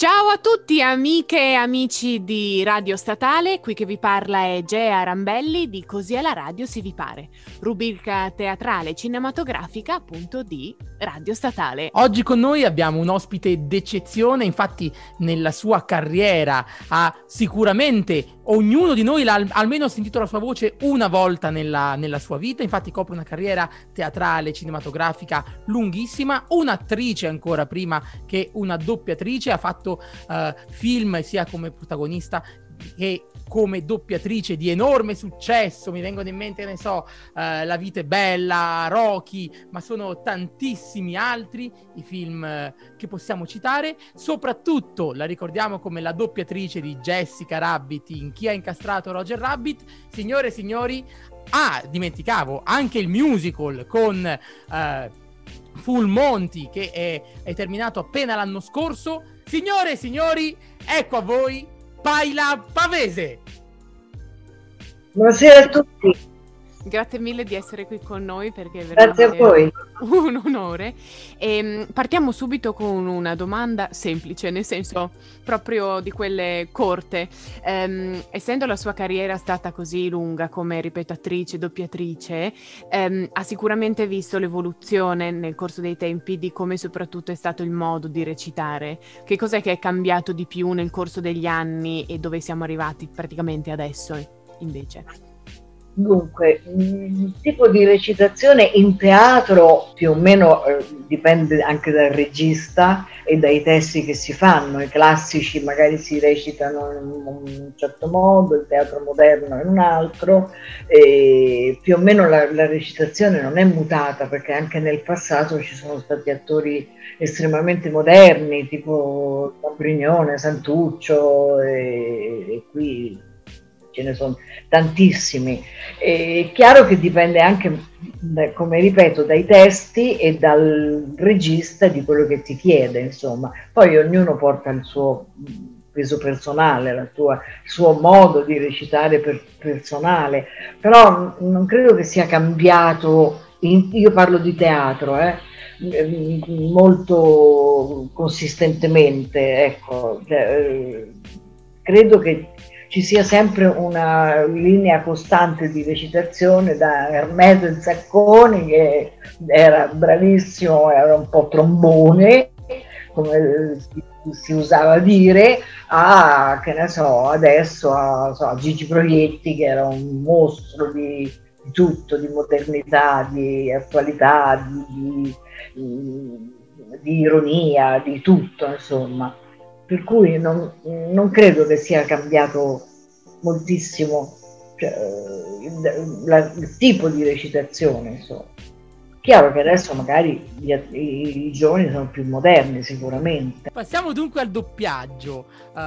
Ciao a tutti amiche e amici di Radio Statale, qui che vi parla è Gea Rambelli di Così alla radio si vi pare, rubrica teatrale cinematografica appunto di Radio Statale. Oggi con noi abbiamo un ospite d'eccezione, infatti nella sua carriera ha sicuramente ognuno di noi l'ha almeno sentito la sua voce una volta nella, nella, sua vita, infatti copre una carriera teatrale, cinematografica lunghissima, un'attrice ancora prima che una doppiatrice, ha fatto uh, film sia come protagonista che come doppiatrice di enorme successo, mi vengono in mente, ne so, uh, La vita è bella, Rocky, ma sono tantissimi altri i film uh, che possiamo citare. Soprattutto la ricordiamo come la doppiatrice di Jessica Rabbit in Chi ha incastrato Roger Rabbit. Signore e signori, ah, dimenticavo, anche il musical con... Uh, Full Monty che è, è terminato appena l'anno scorso. Signore e signori, ecco a voi Paila Pavese. Buonasera a tutti. Grazie mille di essere qui con noi perché è veramente un onore. E, ehm, partiamo subito con una domanda semplice, nel senso proprio di quelle corte. Um, essendo la sua carriera stata così lunga come, ripeto, attrice, doppiatrice, um, ha sicuramente visto l'evoluzione nel corso dei tempi di come soprattutto è stato il modo di recitare. Che cos'è che è cambiato di più nel corso degli anni e dove siamo arrivati praticamente adesso invece? Dunque, il tipo di recitazione in teatro più o meno eh, dipende anche dal regista e dai testi che si fanno. I classici magari si recitano in un certo modo, il teatro moderno in un altro. E più o meno la, la recitazione non è mutata perché anche nel passato ci sono stati attori estremamente moderni, tipo Brignone, Santuccio e, e qui ce ne sono tantissimi. È chiaro che dipende anche, come ripeto, dai testi e dal regista di quello che ti chiede, insomma. Poi ognuno porta il suo peso personale, tua, il suo modo di recitare per, personale, però non credo che sia cambiato, in, io parlo di teatro, eh, molto consistentemente, ecco, eh, credo che ci sia sempre una linea costante di recitazione da Ermeto Zacconi che era bravissimo, era un po' trombone, come si usava dire, a, che ne so, adesso a, so, a Gigi Proietti che era un mostro di, di tutto, di modernità, di attualità, di, di, di ironia, di tutto, insomma per cui non, non credo che sia cambiato moltissimo cioè, il, la, il, tipo di recitazione. Insomma. Chiaro che adesso magari gli, i, i, giovani sono più moderni sicuramente. Passiamo dunque al doppiaggio. Uh,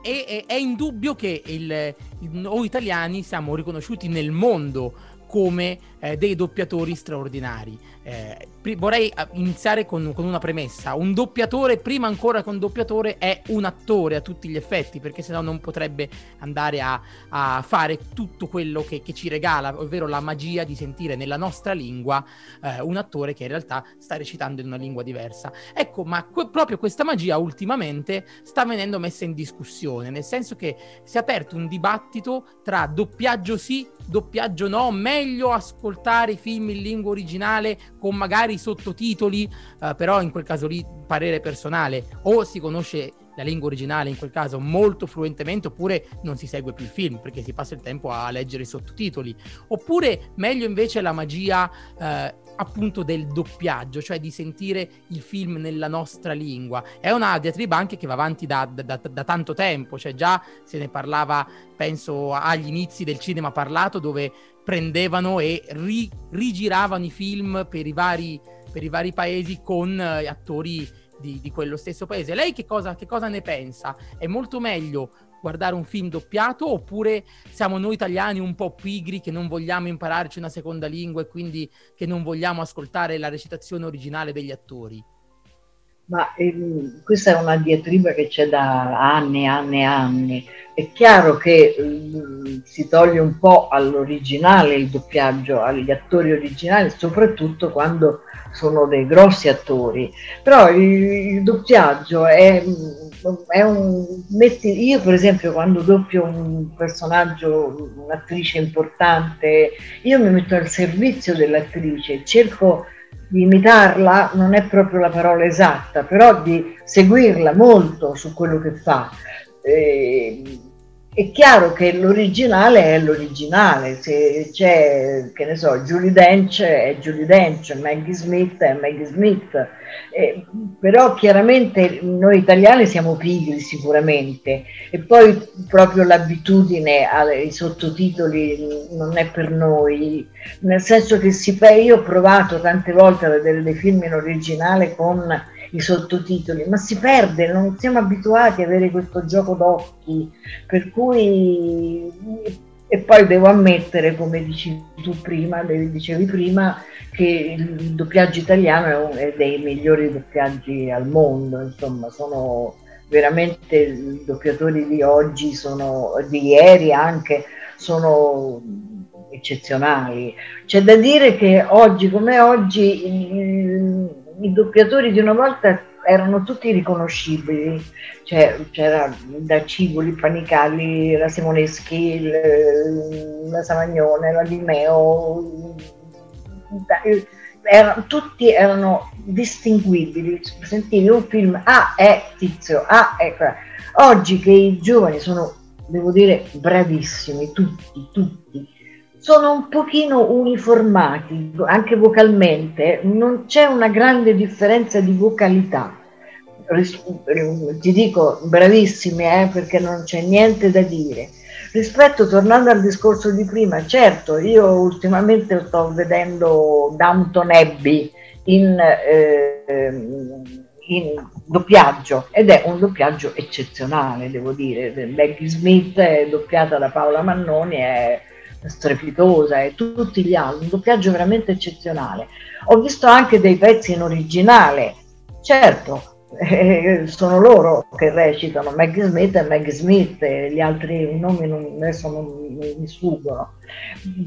è, è, è, indubbio che il, noi italiani siamo riconosciuti nel mondo come eh, dei doppiatori straordinari. Eh, vorrei eh, iniziare con, con, una premessa. Un doppiatore, prima ancora che un doppiatore, è un attore a tutti gli effetti, perché sennò non potrebbe andare a, a fare tutto quello che, che, ci regala, ovvero la magia di sentire nella nostra lingua eh, un attore che in realtà sta recitando in una lingua diversa. Ecco, ma que- proprio questa magia ultimamente sta venendo messa in discussione, nel senso che si è aperto un dibattito tra doppiaggio sì, doppiaggio no, meglio ascoltare i film in lingua originale con magari sottotitoli, uh, però in quel caso lì parere personale, o si conosce la lingua originale in quel caso molto fluentemente oppure non si segue più il film perché si passa il tempo a leggere i sottotitoli oppure meglio invece la magia eh, appunto del doppiaggio, cioè di sentire il film nella nostra lingua. È una diatriba anche che va avanti da, da, da, tanto tempo, cioè già se ne parlava, penso, agli inizi del cinema parlato, dove prendevano e ri, rigiravano i film per i vari, per i vari paesi con eh, attori di, di, quello stesso paese. Lei che cosa, che cosa ne pensa? È molto meglio guardare un film doppiato oppure siamo noi italiani un po' pigri che non vogliamo impararci una seconda lingua e quindi che non vogliamo ascoltare la recitazione originale degli attori? Ma eh, questa è una diatriba che c'è da anni e anni e anni. È chiaro che eh, si toglie un po' all'originale il doppiaggio, agli attori originali, soprattutto quando sono dei grossi attori. Però il, il doppiaggio è è un, metti, io per esempio quando doppio un personaggio, un'attrice importante, io mi metto al servizio dell'attrice, cerco di imitarla, non è proprio la parola esatta, però di seguirla molto su quello che fa. E, è chiaro che l'originale è l'originale, se c'è, che ne so, Julie Dench è Julie Dench, Maggie Smith è Maggie Smith, eh, però chiaramente noi italiani siamo pigri sicuramente e poi proprio l'abitudine ai sottotitoli non è per noi, nel senso che si, io ho provato tante volte a vedere dei film in originale con i sottotitoli, ma si perde, non siamo abituati ad avere questo gioco d'occhi, per cui e poi devo ammettere, come dici tu prima, dicevi prima, che il doppiaggio italiano è dei migliori doppiaggi al mondo, insomma, sono veramente i doppiatori di oggi, sono, di ieri anche, sono eccezionali. C'è da dire che oggi come oggi il, i doppiatori di una volta erano tutti riconoscibili, cioè, c'era da Civoli, Panicali, la Simoneschi, la Samagnone, la Di Meo, erano, tutti erano distinguibili, sentivi un film, ah è tizio, ah è... Oggi che i giovani sono, devo dire, bravissimi, tutti, tutti, sono un pochino uniformati, anche vocalmente, non c'è una grande differenza di vocalità. Ti dico bravissimi eh, perché non c'è niente da dire. Rispetto, tornando al discorso di prima, certo, io ultimamente sto vedendo Downton Abbey in, eh, in doppiaggio ed è un doppiaggio eccezionale, devo dire. Maggie Smith è doppiata da Paola Mannoni, è strepitosa e tutti gli altri, un doppiaggio veramente eccezionale. Ho visto anche dei pezzi in originale, certo, eh, sono loro che recitano, Maggie Smith e Maggie Smith, e gli altri nomi non, adesso non, non mi sfuggono,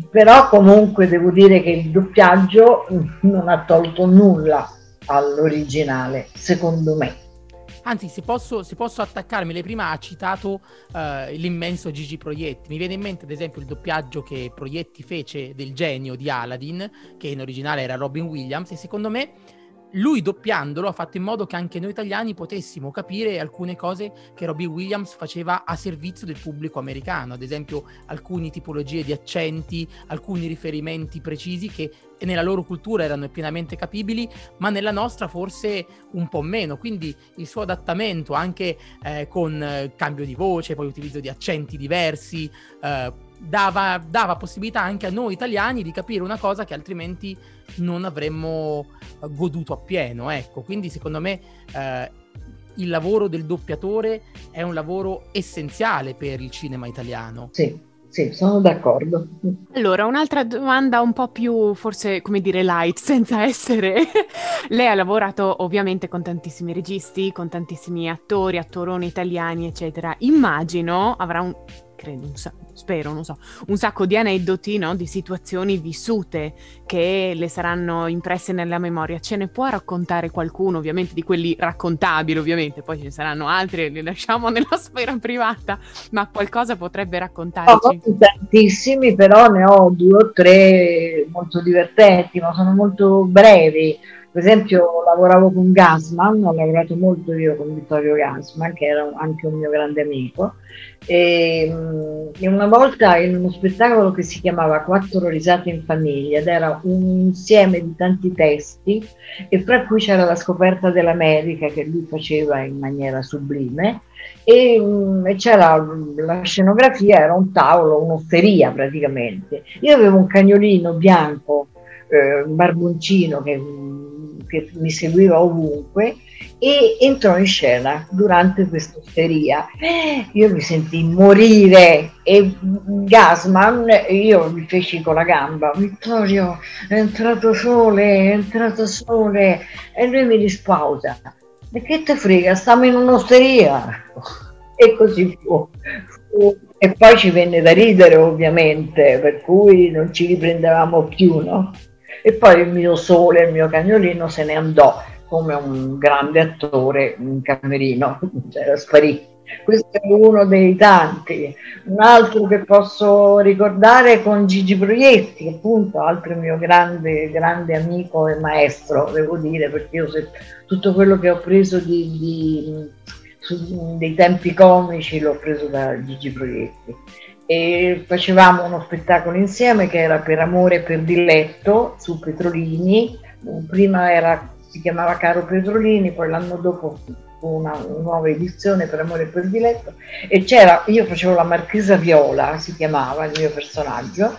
però comunque devo dire che il doppiaggio non ha tolto nulla all'originale, secondo me. Anzi, se posso, se posso attaccarmi, lei prima ha citato uh, l'immenso Gigi Proietti. Mi viene in mente, ad esempio, il doppiaggio che Proietti fece del genio di Aladdin, che in originale era Robin Williams, e secondo me lui doppiandolo ha fatto in modo che anche noi italiani potessimo capire alcune cose che Robbie Williams faceva a servizio del pubblico americano, ad esempio alcune tipologie di accenti, alcuni riferimenti precisi che nella loro cultura erano pienamente capibili, ma nella nostra forse un po' meno. Quindi il suo adattamento anche eh, con eh, cambio di voce, poi utilizzo di accenti diversi, eh, dava, dava possibilità anche a noi italiani di capire una cosa che altrimenti non avremmo goduto appieno. Ecco, quindi secondo me eh, il lavoro del doppiatore è un lavoro essenziale per il cinema italiano. Sì. Sì, sono d'accordo. Allora, un'altra domanda un po' più, forse, come dire, light, senza essere... Lei ha lavorato ovviamente con tantissimi registi, con tantissimi attori, attoroni italiani, eccetera. Immagino avrà un credo, sa- spero, non so, un sacco di aneddoti, no? di situazioni vissute che le saranno impresse nella memoria. Ce ne può raccontare qualcuno, ovviamente, di quelli raccontabili, ovviamente, poi ce ne saranno altri, li lasciamo nella sfera privata, ma qualcosa potrebbe raccontarci? No, tantissimi, però ne ho due o tre molto divertenti, ma sono molto brevi per esempio lavoravo con Gasman, ho lavorato molto io con Vittorio Gasman, che era anche un mio grande amico, e, mm, e una volta in uno spettacolo che si chiamava Quattro risate in famiglia ed era un insieme di tanti testi e fra cui c'era la scoperta dell'America che lui faceva in maniera sublime e, mm, e c'era la scenografia, era un tavolo, un'osteria praticamente. Io avevo un cagnolino bianco, eh, un barboncino che che mi seguiva ovunque e entrò in scena durante questa osteria. Io mi sentii morire e Gasman, io mi feci con la gamba, Vittorio è entrato sole, è entrato sole e lui mi rispausa. E che te frega, stiamo in un'osteria. E così fu. E poi ci venne da ridere ovviamente, per cui non ci riprendevamo più, no? E poi il mio sole, il mio cagnolino se ne andò come un grande attore in camerino, cioè sparito. Questo è uno dei tanti. Un altro che posso ricordare è con Gigi Proietti, appunto, altro mio grande, grande amico e maestro, devo dire, perché io se, tutto quello che ho preso di, di, su, dei tempi comici l'ho preso da Gigi Proietti. E facevamo uno spettacolo insieme che era per amore e per diletto su Petrolini. Prima era, si chiamava Caro Petrolini, poi l'anno dopo una, nuova edizione per amore e per diletto e c'era, io facevo la marchesa Viola, si chiamava il mio personaggio,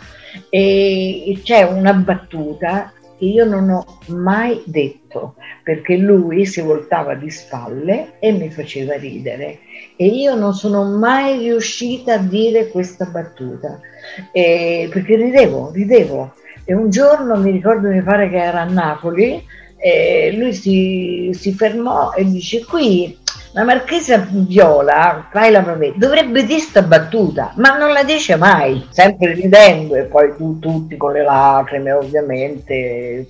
e c'è una battuta io non ho mai detto perché lui si voltava di spalle e mi faceva ridere. E io non sono mai riuscita a dire questa battuta. E perché ridevo, ridevo. E un giorno mi ricordo mi pare che era a Napoli lui si, si fermò e dice qui la marchesa Viola, fai la promessa, dovrebbe dire sta battuta, ma non la dice mai, sempre ridendo e poi tu, tutti con le lacrime ovviamente.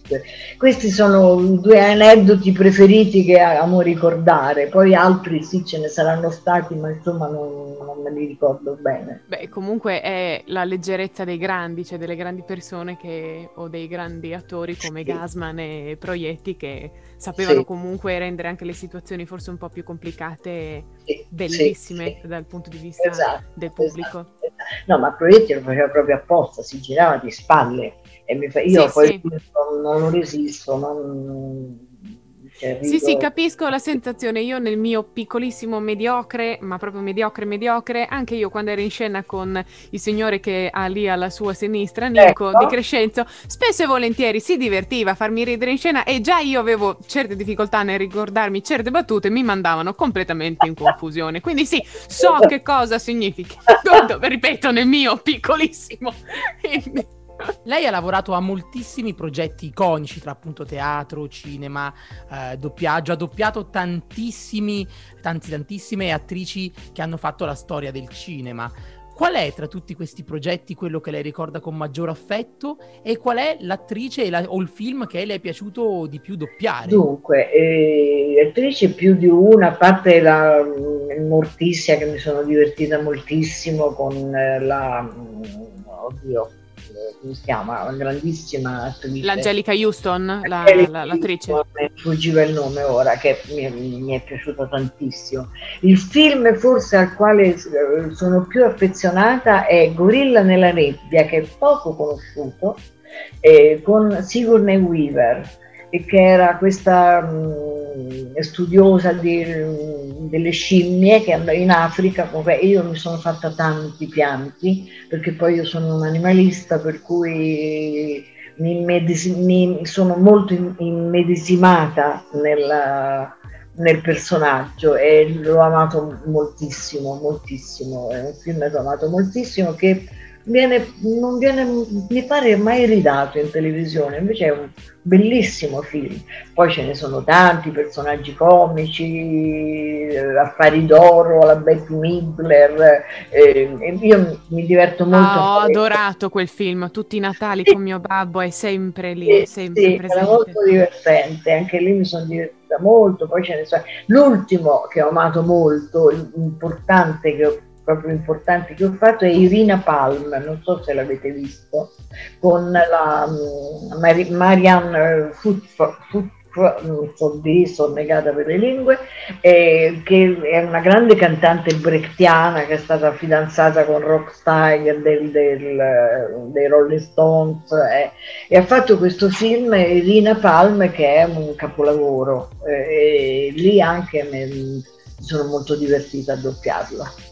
Questi sono i due aneddoti preferiti che amo ricordare, poi altri sì ce ne saranno stati, ma insomma non, non me li ricordo bene. Beh, comunque è la leggerezza dei grandi, cioè delle grandi persone che, o dei grandi attori come sì. Gasman e Proietti che sapevano sì. comunque rendere anche le situazioni forse un po' più complicate complicate, sì, bellissime sì, dal punto di vista esatto, del pubblico. Esatto, esatto. No, ma Proietti lo faceva proprio apposta, si girava di spalle e mi fa... io poi non, non resisto, non cioè, sì, sì, capisco la sensazione. Io nel mio piccolissimo mediocre, ma proprio mediocre, mediocre, anche io quando ero in scena con il signore che ha lì alla sua sinistra, Nico ecco. di Crescenzo, spesso e volentieri si divertiva a farmi ridere in scena e già io avevo certe difficoltà nel ricordarmi certe battute, mi mandavano completamente in confusione. Quindi sì, so che cosa significa. Ripeto, nel mio piccolissimo. Lei ha lavorato a moltissimi progetti iconici tra appunto teatro, cinema, eh, doppiaggio, ha doppiato tantissimi, tanti, tantissime attrici che hanno fatto la storia del cinema. Qual è tra tutti questi progetti quello che lei ricorda con maggior affetto e qual è l'attrice la, o il film che le è piaciuto di più doppiare? Dunque, eh, attrice più di una, a parte la mm, Morticia che mi sono divertita moltissimo con eh, la... Mm, oddio, come si chiama, una grandissima attrice. L'Angelica Houston, la, la, l'attrice. Mi fuggiva il nome ora, che mi, mi, è piaciuto tantissimo. Il film forse al quale eh, sono più affezionata è Gorilla nella nebbia, che è poco conosciuto, eh, con Sigourney Weaver e che era questa mh, studiosa di, delle scimmie che andava in Africa, io mi sono fatta tanti pianti perché poi io sono un animalista per cui mi, mi sono molto immedesimata nella, nel personaggio e l'ho amato moltissimo, moltissimo, è un film che ho amato moltissimo che viene, non viene, mi pare, mai ridato in televisione, invece è un bellissimo film. Poi ce ne sono tanti, personaggi comici, eh, Affari d'oro, la Betty Midler, eh, io mi diverto molto. Ah, ho adorato quel film, tutti i Natali sì. con mio babbo, è sempre lì, è sempre sì, presente. Era molto divertente, anche lì mi sono divertita molto, poi ce ne sono. L'ultimo che ho amato molto, importante che ho proprio importanti che ho fatto è Irina Palm, non so se l'avete visto, con la um, Mar- Marianne Foot, non so di, sono negata per le lingue, eh, che è una grande cantante brechtiana che è stata fidanzata con Rock Steiger del, del, dei Rolling Stones eh, e ha fatto questo film Irina Palm che è un capolavoro eh, e lì anche mi sono molto divertita a doppiarla.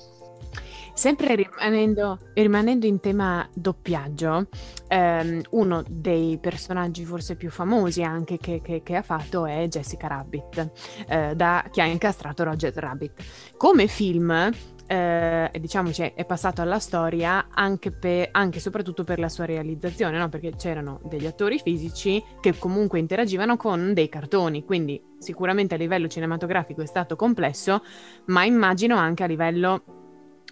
Sempre rimanendo, rimanendo, in tema doppiaggio, ehm, uno dei personaggi forse più famosi anche che, che, che ha fatto è Jessica Rabbit, eh, da, che ha incastrato Roger Rabbit. Come film, eh, diciamoci, è passato alla storia anche, e soprattutto per la sua realizzazione, no? perché c'erano degli attori fisici che comunque interagivano con dei cartoni, quindi sicuramente a livello cinematografico è stato complesso, ma immagino anche a livello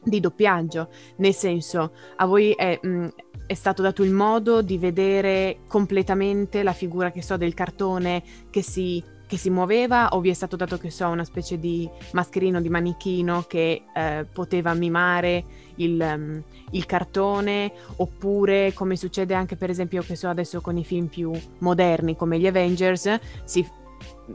di doppiaggio, nel senso a voi è, mh, mm, è, stato dato il modo di vedere completamente la figura che so del cartone che si, che si muoveva o vi è stato dato che so una specie di mascherino di manichino che eh, poteva mimare il, um, il, cartone? Oppure come succede anche per esempio che so adesso con i film più moderni come gli Avengers si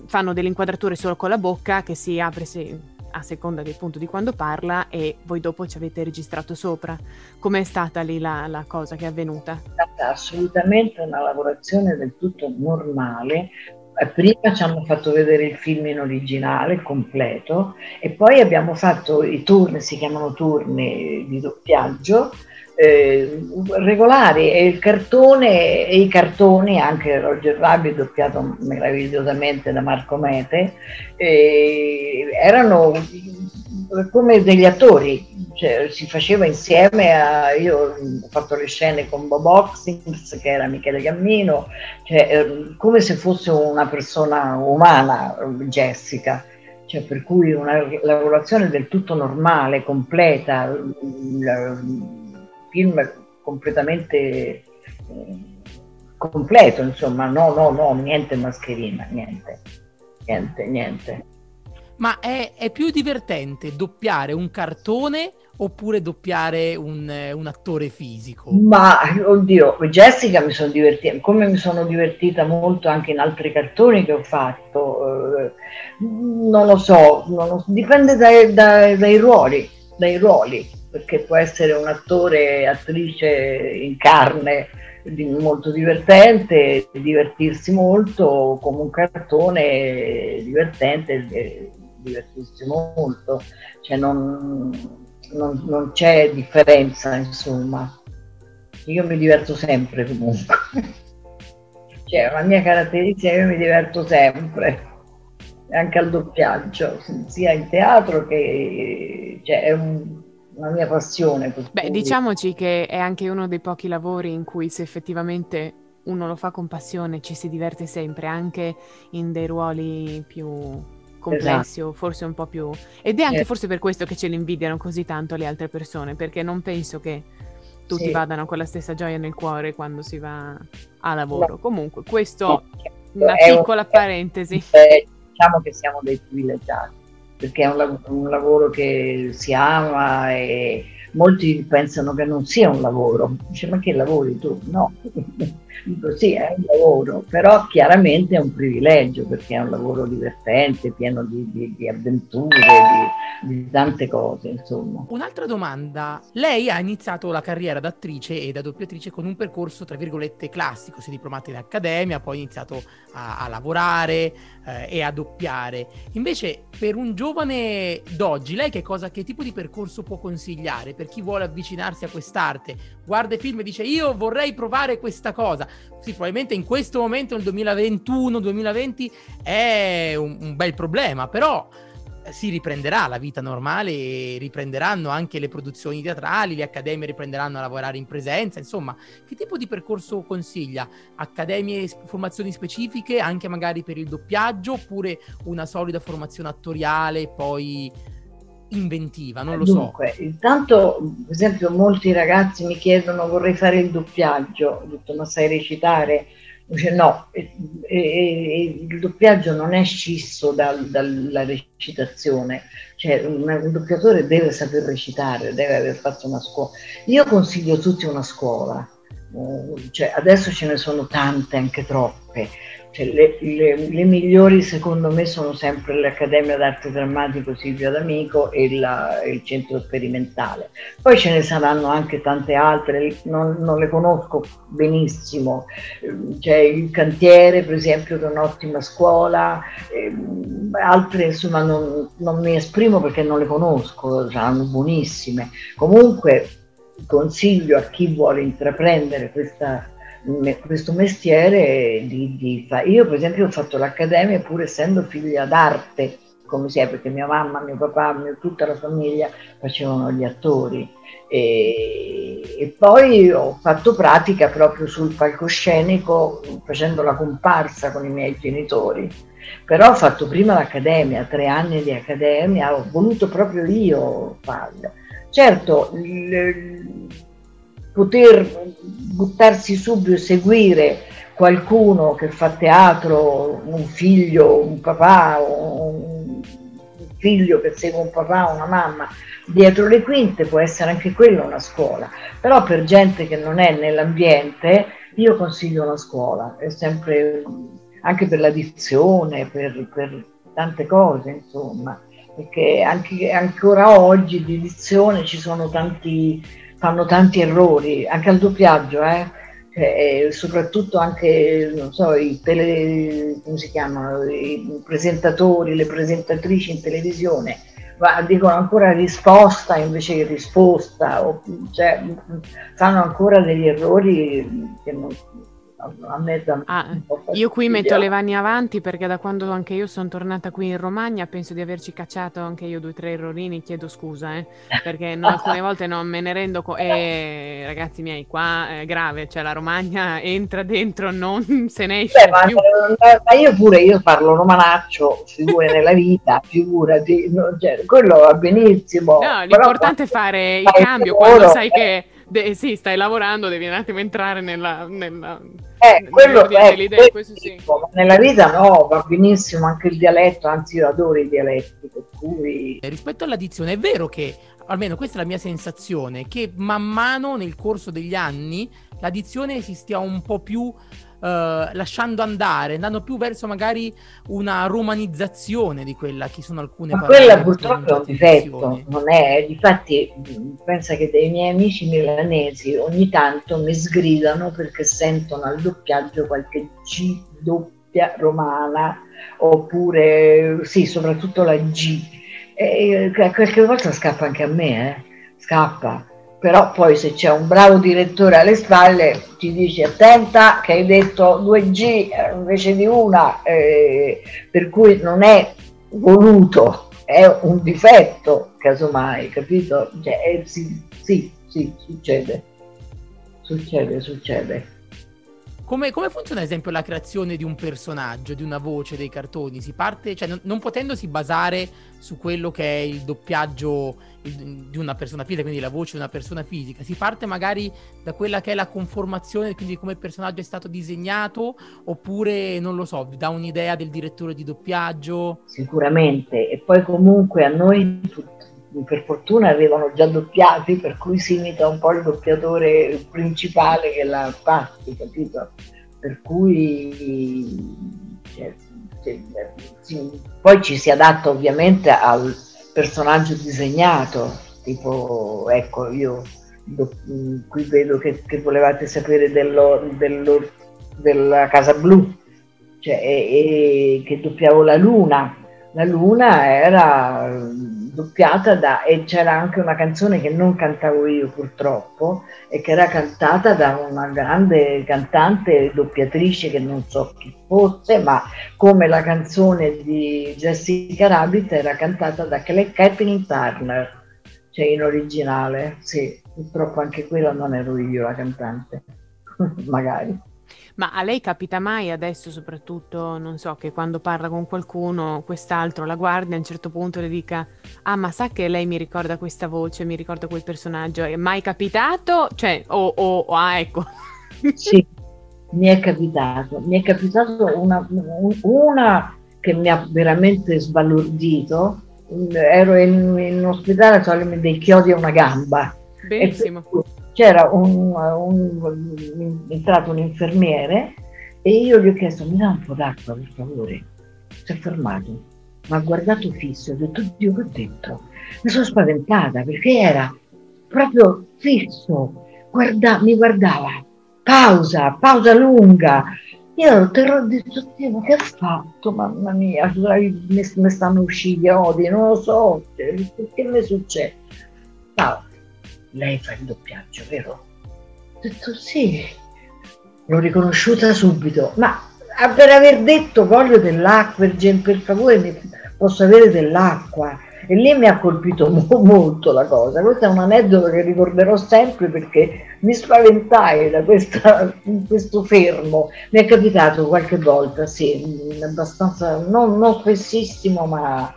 fanno delle inquadrature solo con la bocca che si apre se, a seconda del punto di quando parla e voi dopo ci avete registrato sopra. Com'è stata lì la, la cosa che è avvenuta? È stata assolutamente una lavorazione del tutto normale. Eh, prima ci hanno fatto vedere il film in originale, completo, e poi abbiamo fatto i turni, si chiamano turni di doppiaggio, eh, regolari e il cartone e i cartoni, anche Roger Rabbit doppiato meravigliosamente da Marco Mete, eh, erano come degli attori, cioè, si faceva insieme a, io ho fatto le scene con Bob Oxings che era Michele Gammino, cioè, eh, come se fosse una persona umana Jessica. Cioè, per cui una lavorazione del tutto normale, completa, film completamente eh, completo, insomma, no, no, no, niente mascherina, niente, niente, niente. Ma è, è più divertente doppiare un cartone oppure doppiare un, un, attore fisico? Ma oddio, Jessica mi sono divertita, come mi sono divertita molto anche in altri cartoni che ho fatto, eh, non lo so, non lo, dipende dai, dai, dai ruoli, dai ruoli perché può essere un attore, attrice in carne molto divertente, divertirsi molto, come un cartone divertente, divertirsi molto, cioè non, non, non c'è differenza insomma. Io mi diverto sempre comunque. cioè, la mia caratteristica io mi diverto sempre, anche al doppiaggio, sia in teatro che cioè, è un, una mia passione. Beh, diciamoci che è anche uno dei pochi lavori in cui se effettivamente uno lo fa con passione ci si diverte sempre, anche in dei ruoli più complessi esatto. o forse un po' più... Ed è anche eh. forse per questo che ce ne invidiano così tanto le altre persone, perché non penso che tutti sì. vadano con la stessa gioia nel cuore quando si va a lavoro. No. Comunque, questo no. una è piccola un... parentesi. Eh, diciamo che siamo dei privilegiati perché è un, un lavoro che si ama e molti pensano che non sia un lavoro. Dice, ma che lavori tu? No, sì, è un lavoro, però chiaramente è un privilegio perché è un lavoro divertente, pieno di, di, di avventure, di, di, tante cose, insomma. Un'altra domanda, lei ha iniziato la carriera d'attrice e da doppiatrice con un percorso, tra virgolette, classico, si è diplomata in accademia, poi ha iniziato a, a lavorare eh, e a doppiare. Invece, per un giovane d'oggi, lei che, cosa, che tipo di percorso può consigliare per chi vuole avvicinarsi a quest'arte? Guarda i film e dice io vorrei provare questa cosa. Sì, probabilmente in questo momento, nel 2021-2020, è un, un bel problema, però si riprenderà la vita normale e riprenderanno anche le produzioni teatrali, le accademie riprenderanno a lavorare in presenza, insomma, che tipo di percorso consiglia? Accademie, formazioni specifiche, anche magari per il doppiaggio, oppure una solida formazione attoriale, poi inventiva, non lo Dunque, so. Intanto, per esempio, molti ragazzi mi chiedono vorrei fare il doppiaggio, ho detto ma sai recitare? Dice no, e, e, il doppiaggio non è scisso dal, dalla recitazione, cioè un, un, doppiatore deve saper recitare, deve aver fatto una scuola. Io consiglio a tutti una scuola, cioè, adesso ce ne sono tante, anche troppe, cioè, le, le, le, migliori secondo me sono sempre l'Accademia d'Arte Drammatico Silvio D'Amico e la, il Centro Sperimentale. Poi ce ne saranno anche tante altre, non, non le conosco benissimo. C'è il Cantiere, per esempio, che è un'ottima scuola, ehm, altre insomma non, non mi esprimo perché non le conosco, saranno buonissime. Comunque consiglio a chi vuole intraprendere questa questo mestiere di, di fare. Io per esempio ho fatto l'accademia pur essendo figlia d'arte, come si è, perché mia mamma, mio papà, mio, tutta la famiglia facevano gli attori. E, e, poi ho fatto pratica proprio sul palcoscenico facendo la comparsa con i miei genitori. Però ho fatto prima l'accademia, tre anni di accademia, ho voluto proprio io farla. Certo, poter buttarsi subito e seguire qualcuno che fa teatro, un figlio, un papà, un figlio che segue un papà, una mamma, dietro le quinte può essere anche quella una scuola, però per gente che non è nell'ambiente io consiglio una scuola, è sempre anche per la dizione, per, per tante cose, insomma, perché anche, ancora oggi di dizione ci sono tanti, fanno tanti errori, anche al doppiaggio, eh? E soprattutto anche so, i, tele, chiamano, i presentatori, le presentatrici in televisione dicono ancora risposta invece che risposta, o, cioè, fanno ancora degli errori che non, a me da ah, io qui metto le mani avanti perché da quando anche io sono tornata qui in Romagna penso di averci cacciato anche io due o tre errorini chiedo scusa eh, perché no, alcune volte non me ne rendo conto eh, ragazzi miei qua è grave cioè la Romagna entra dentro non se ne esce Beh, ma, ma, io pure io parlo romanaccio figure nella vita figurati no, cioè, quello va benissimo. No, l'importante è fare il cambio quando sai che De- sì, stai lavorando, devi un attimo entrare nella, nella eh, quello è idee, questo sì. nella vita no, va benissimo anche il dialetto, anzi io adoro i dialetti, per cui... Rispetto alla dizione, è vero che, almeno questa è la mia sensazione, che man mano nel corso degli anni la dizione si stia un po' più uh, lasciando andare, andando più verso magari una romanizzazione di quella che sono alcune Ma parole. Quella purtroppo è un difetto, non è? Difatti pensa che dei miei amici milanesi ogni tanto mi sgridano perché sentono al doppiaggio qualche G doppia romana oppure sì, soprattutto la G. E qualche volta scappa anche a me, eh? scappa però poi se c'è un bravo direttore alle spalle ti dice attenta che hai detto 2G eh, invece di una, eh, per cui non è voluto, è un difetto casomai, capito? Cioè, eh, sì, sì, sì, succede, succede, succede. Come, come, funziona ad esempio la creazione di un personaggio, di una voce dei cartoni? Si parte, cioè non, non potendosi basare su quello che è il doppiaggio di una persona fisica, quindi la voce di una persona fisica, si parte magari da quella che è la conformazione, quindi come il personaggio è stato disegnato, oppure non lo so, da un'idea del direttore di doppiaggio? Sicuramente, e poi comunque a noi per fortuna avevano già doppiati, per cui si imita un po' il doppiatore principale che l'ha fatto, capito? Per cui cioè, cioè, poi ci si adatta ovviamente al personaggio disegnato, tipo, ecco, io do, qui vedo che, che, volevate sapere dello, dello, della Casa Blu, cioè, e, e, che doppiavo la Luna. La Luna era doppiata da, e c'era anche una canzone che non cantavo io purtroppo, e che era cantata da una grande cantante doppiatrice che non so chi fosse, ma come la canzone di Jessica Rabbit era cantata da Kathleen Turner, cioè in originale, sì, purtroppo anche quella non ero io la cantante, magari. Ma a lei capita mai adesso, soprattutto, non so, che quando parla con qualcuno, quest'altro la guardi a un certo punto le dica: Ah, ma sa che lei mi ricorda questa voce, mi ricorda quel personaggio? È mai capitato? Cioè, o, oh, oh, ah, ecco. Sì, mi è capitato. Mi è capitato una, una che mi ha veramente sbalordito. Ero in, in ospedale togliermi dei chiodi a una gamba. Benissimo c'era un, un, entrato un infermiere e io gli ho chiesto mi dà un po' d'acqua per favore? Si è fermato mi ha guardato fisso ho detto Dio che ho detto? Mi sono spaventata perché era proprio fisso guarda, mi guardava. Pausa pausa lunga. Io ero terrorizzato ma che ha fatto? Mamma mia mi, mi stanno usciti odi non lo so che mi succede no lei fa il doppiaggio, vero? Ho detto sì, l'ho riconosciuta subito, ma per aver detto voglio dell'acqua, per favore posso avere dell'acqua. E lì mi ha colpito molto la cosa. Questo è un aneddoto che ricorderò sempre perché mi spaventai da questa, questo fermo. Mi è capitato qualche volta, sì, abbastanza, non, non spessissimo, ma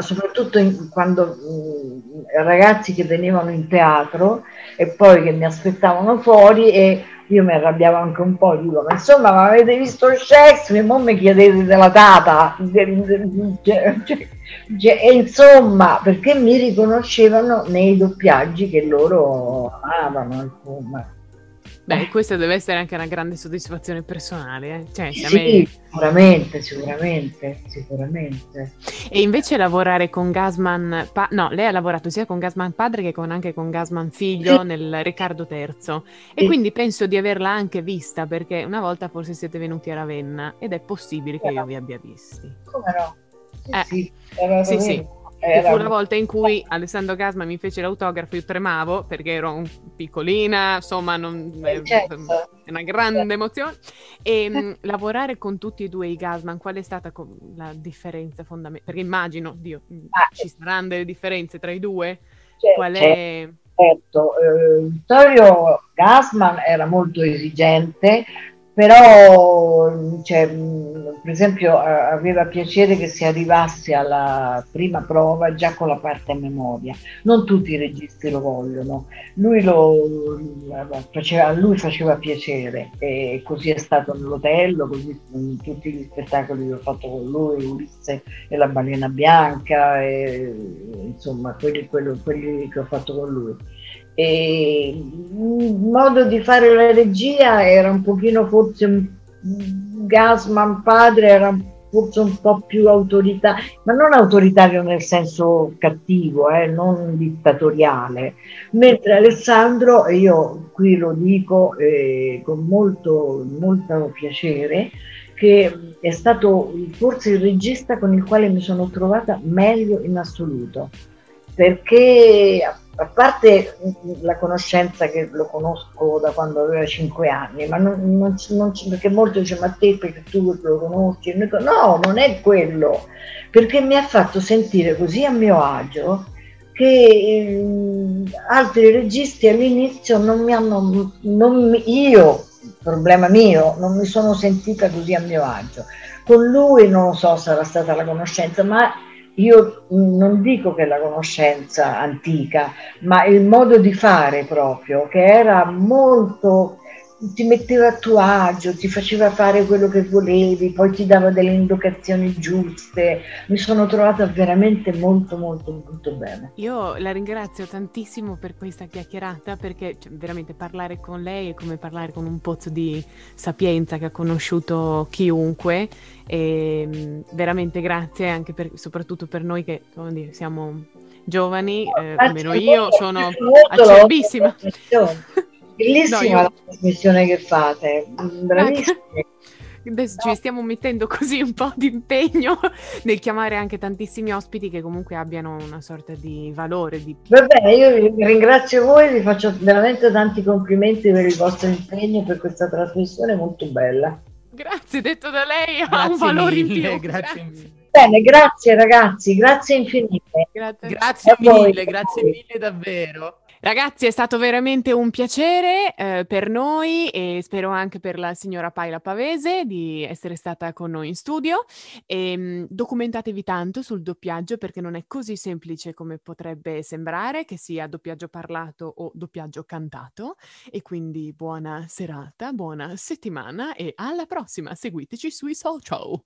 soprattutto in, quando mh, ragazzi che venivano in teatro e poi che mi aspettavano fuori e io mi arrabbiavo anche un po', dico, ma insomma, ma avete visto Shakespeare? Non mi chiedete della data. Cioè, cioè, e insomma, perché mi riconoscevano nei doppiaggi che loro amavano, insomma. Beh, questa deve essere anche una grande soddisfazione personale. Eh? Cioè, sì, me... sicuramente, sicuramente, sicuramente. E invece lavorare con Gasman, pa- no, lei ha lavorato sia con Gasman padre che con, anche con Gasman figlio sì. nel Riccardo III. E sì. quindi penso di averla anche vista, perché una volta forse siete venuti a Ravenna ed è possibile che io vi abbia visti. Come no? Sì, eh, sì, sì, sì. Era... Fu una volta in cui Alessandro Gasma mi fece l'autografo, io tremavo perché ero un piccolina, insomma, non... Eh, certo. è una grande emozione. E mh, mm, lavorare con tutti e due i Gasman, qual è stata la differenza fondamentale? Perché immagino, Dio, mm, ah, ci saranno delle differenze tra i due. Certo, qual è... Certo, eh, Vittorio Gasman era molto esigente, però cioè, per esempio aveva piacere che si arrivasse alla prima prova già con la parte a memoria. Non tutti i registi lo vogliono. Lui lo faceva, a lui faceva piacere. E così è stato nell'hotel così in tutti gli spettacoli che ho fatto con lui Ulisse e la balena bianca e, insomma quelli, quelli, quelli che ho fatto con lui e il modo di fare la regia era un pochino forse Gasman padre era forse un po' più autoritario, ma non autoritario nel senso cattivo, eh, non dittatoriale, mentre Alessandro, e io qui lo dico eh, con molto, molto piacere, che è stato forse il regista con il quale mi sono trovata meglio in assoluto, perché a parte la conoscenza che lo conosco da quando aveva 5 anni, ma non, non, non, perché molti dicono ma te perché tu lo conosci? No, non è quello, perché mi ha fatto sentire così a mio agio che eh, altri registi all'inizio non mi hanno, non, io, problema mio, non mi sono sentita così a mio agio. Con lui non so, sarà stata la conoscenza, ma io non dico che la conoscenza antica, ma il modo di fare proprio, che era molto ti metteva a tuo agio, ti faceva fare quello che volevi, poi ti dava delle indicazioni giuste. Mi sono trovata veramente molto molto molto bene. Io la ringrazio tantissimo per questa chiacchierata perché cioè, veramente parlare con lei è come parlare con un pozzo di sapienza che ha conosciuto chiunque e mm, veramente grazie anche per, soprattutto per noi che dire, siamo giovani, eh, almeno io sono acerbissima. Bellissima no, io... la trasmissione che fate, bravissimi. Adesso ci stiamo mettendo così un po' di impegno nel chiamare anche tantissimi ospiti che comunque abbiano una sorta di valore. Di... Va bene, io vi ringrazio voi, vi faccio veramente tanti complimenti per il vostro impegno, per questa trasmissione molto bella. Grazie, detto da lei, ha un valore mille, in più. Grazie mille. Bene, grazie ragazzi, grazie infinite. Grazie, grazie mille, grazie mille davvero. Ragazzi, è stato veramente un piacere eh, per noi e spero anche per la signora Paila Pavese di essere stata con noi in studio. E, ehm, documentatevi tanto sul doppiaggio perché non è così semplice come potrebbe sembrare, che sia doppiaggio parlato o doppiaggio cantato. E quindi buona serata, buona settimana e alla prossima. Seguiteci sui social.